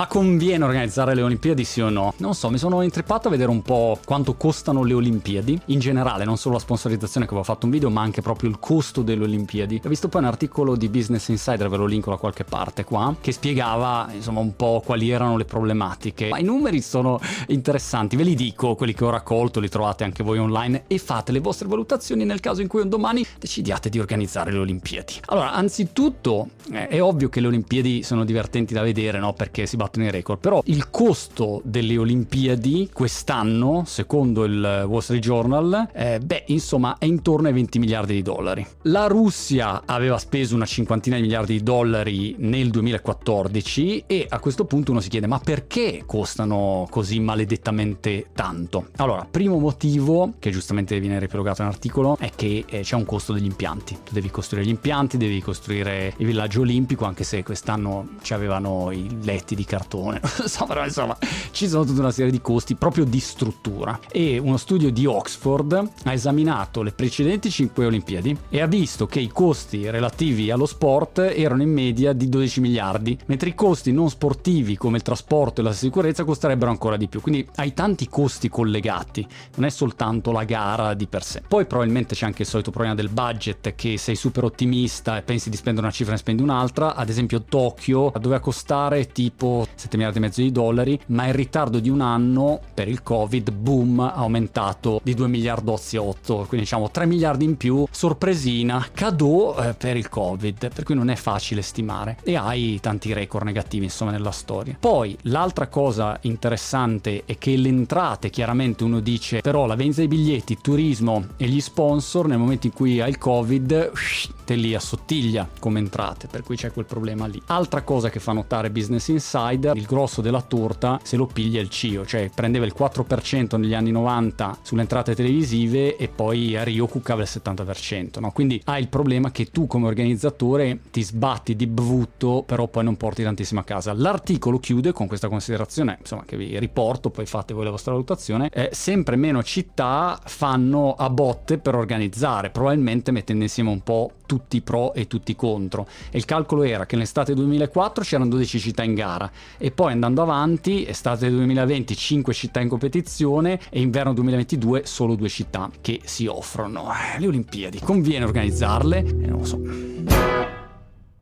Ma conviene organizzare le Olimpiadi sì o no? Non so, mi sono intrippato a vedere un po' quanto costano le Olimpiadi, in generale, non solo la sponsorizzazione che avevo fatto un video, ma anche proprio il costo delle Olimpiadi. Ho visto poi un articolo di Business Insider, ve lo linko da qualche parte qua, che spiegava insomma un po' quali erano le problematiche. Ma i numeri sono interessanti, ve li dico, quelli che ho raccolto, li trovate anche voi online e fate le vostre valutazioni nel caso in cui un domani decidiate di organizzare le Olimpiadi. Allora, anzitutto eh, è ovvio che le Olimpiadi sono divertenti da vedere, no? Perché si battono i record, però il costo delle Olimpiadi quest'anno, secondo il Wall Street Journal, eh, beh, insomma, è intorno ai 20 miliardi di dollari. La Russia aveva speso una cinquantina di miliardi di dollari nel 2014 e a questo punto uno si chiede ma perché costano così maledettamente tanto? Allora, primo motivo, che giustamente viene riepilogato nell'articolo, è che eh, c'è un costo degli impianti. Tu devi costruire gli impianti, devi costruire il villaggio olimpico, anche se quest'anno ci avevano i letti di cartone, so, però insomma ci sono tutta una serie di costi proprio di struttura. E uno studio di Oxford ha esaminato le precedenti 5 Olimpiadi e ha visto che i costi relativi allo sport erano in media di 12 miliardi, mentre i costi non sportivi come il trasporto e la sicurezza costerebbero ancora di più. Quindi hai tanti costi collegati, non è soltanto la gara di per sé. Poi probabilmente c'è anche il solito problema del budget che sei super ottimista e pensi di spendere una cifra e ne spendi un'altra. Ad esempio Tokyo doveva costare tipo 7 miliardi e mezzo di dollari, ma in ritardo di un anno per il Covid, boom, ha aumentato di 2 miliardozzi e 8, quindi diciamo 3 miliardi in più, sorpresina, cadeau eh, per il Covid, per cui non è facile stimare e hai tanti record negativi insomma nella storia. Poi l'altra cosa interessante è che le entrate, chiaramente uno dice, però la vendita dei biglietti, il turismo e gli sponsor nel momento in cui hai il Covid te li assottiglia come entrate, per cui c'è quel problema lì. Altra cosa che fa notare Business Insider, il grosso della torta se lo piglia il CIO, cioè prendeva il 4% negli anni 90 sulle entrate televisive e poi a Rio cuccava il 70%, no? Quindi hai il problema che tu come organizzatore ti sbatti di bvutto, però poi non porti tantissimo a casa. L'articolo chiude con questa considerazione, insomma, che vi riporto, poi fate voi la vostra valutazione, eh, sempre meno città fanno a botte per organizzare, probabilmente mettendo insieme un po' tutti i pro e tutti i contro. E il calcolo era che nell'estate 2004 c'erano 12 città in gara e poi andando avanti, estate 2020 5 città in competizione e inverno 2022 solo due città che si offrono. Eh, le Olimpiadi, conviene organizzarle? Eh, non lo so.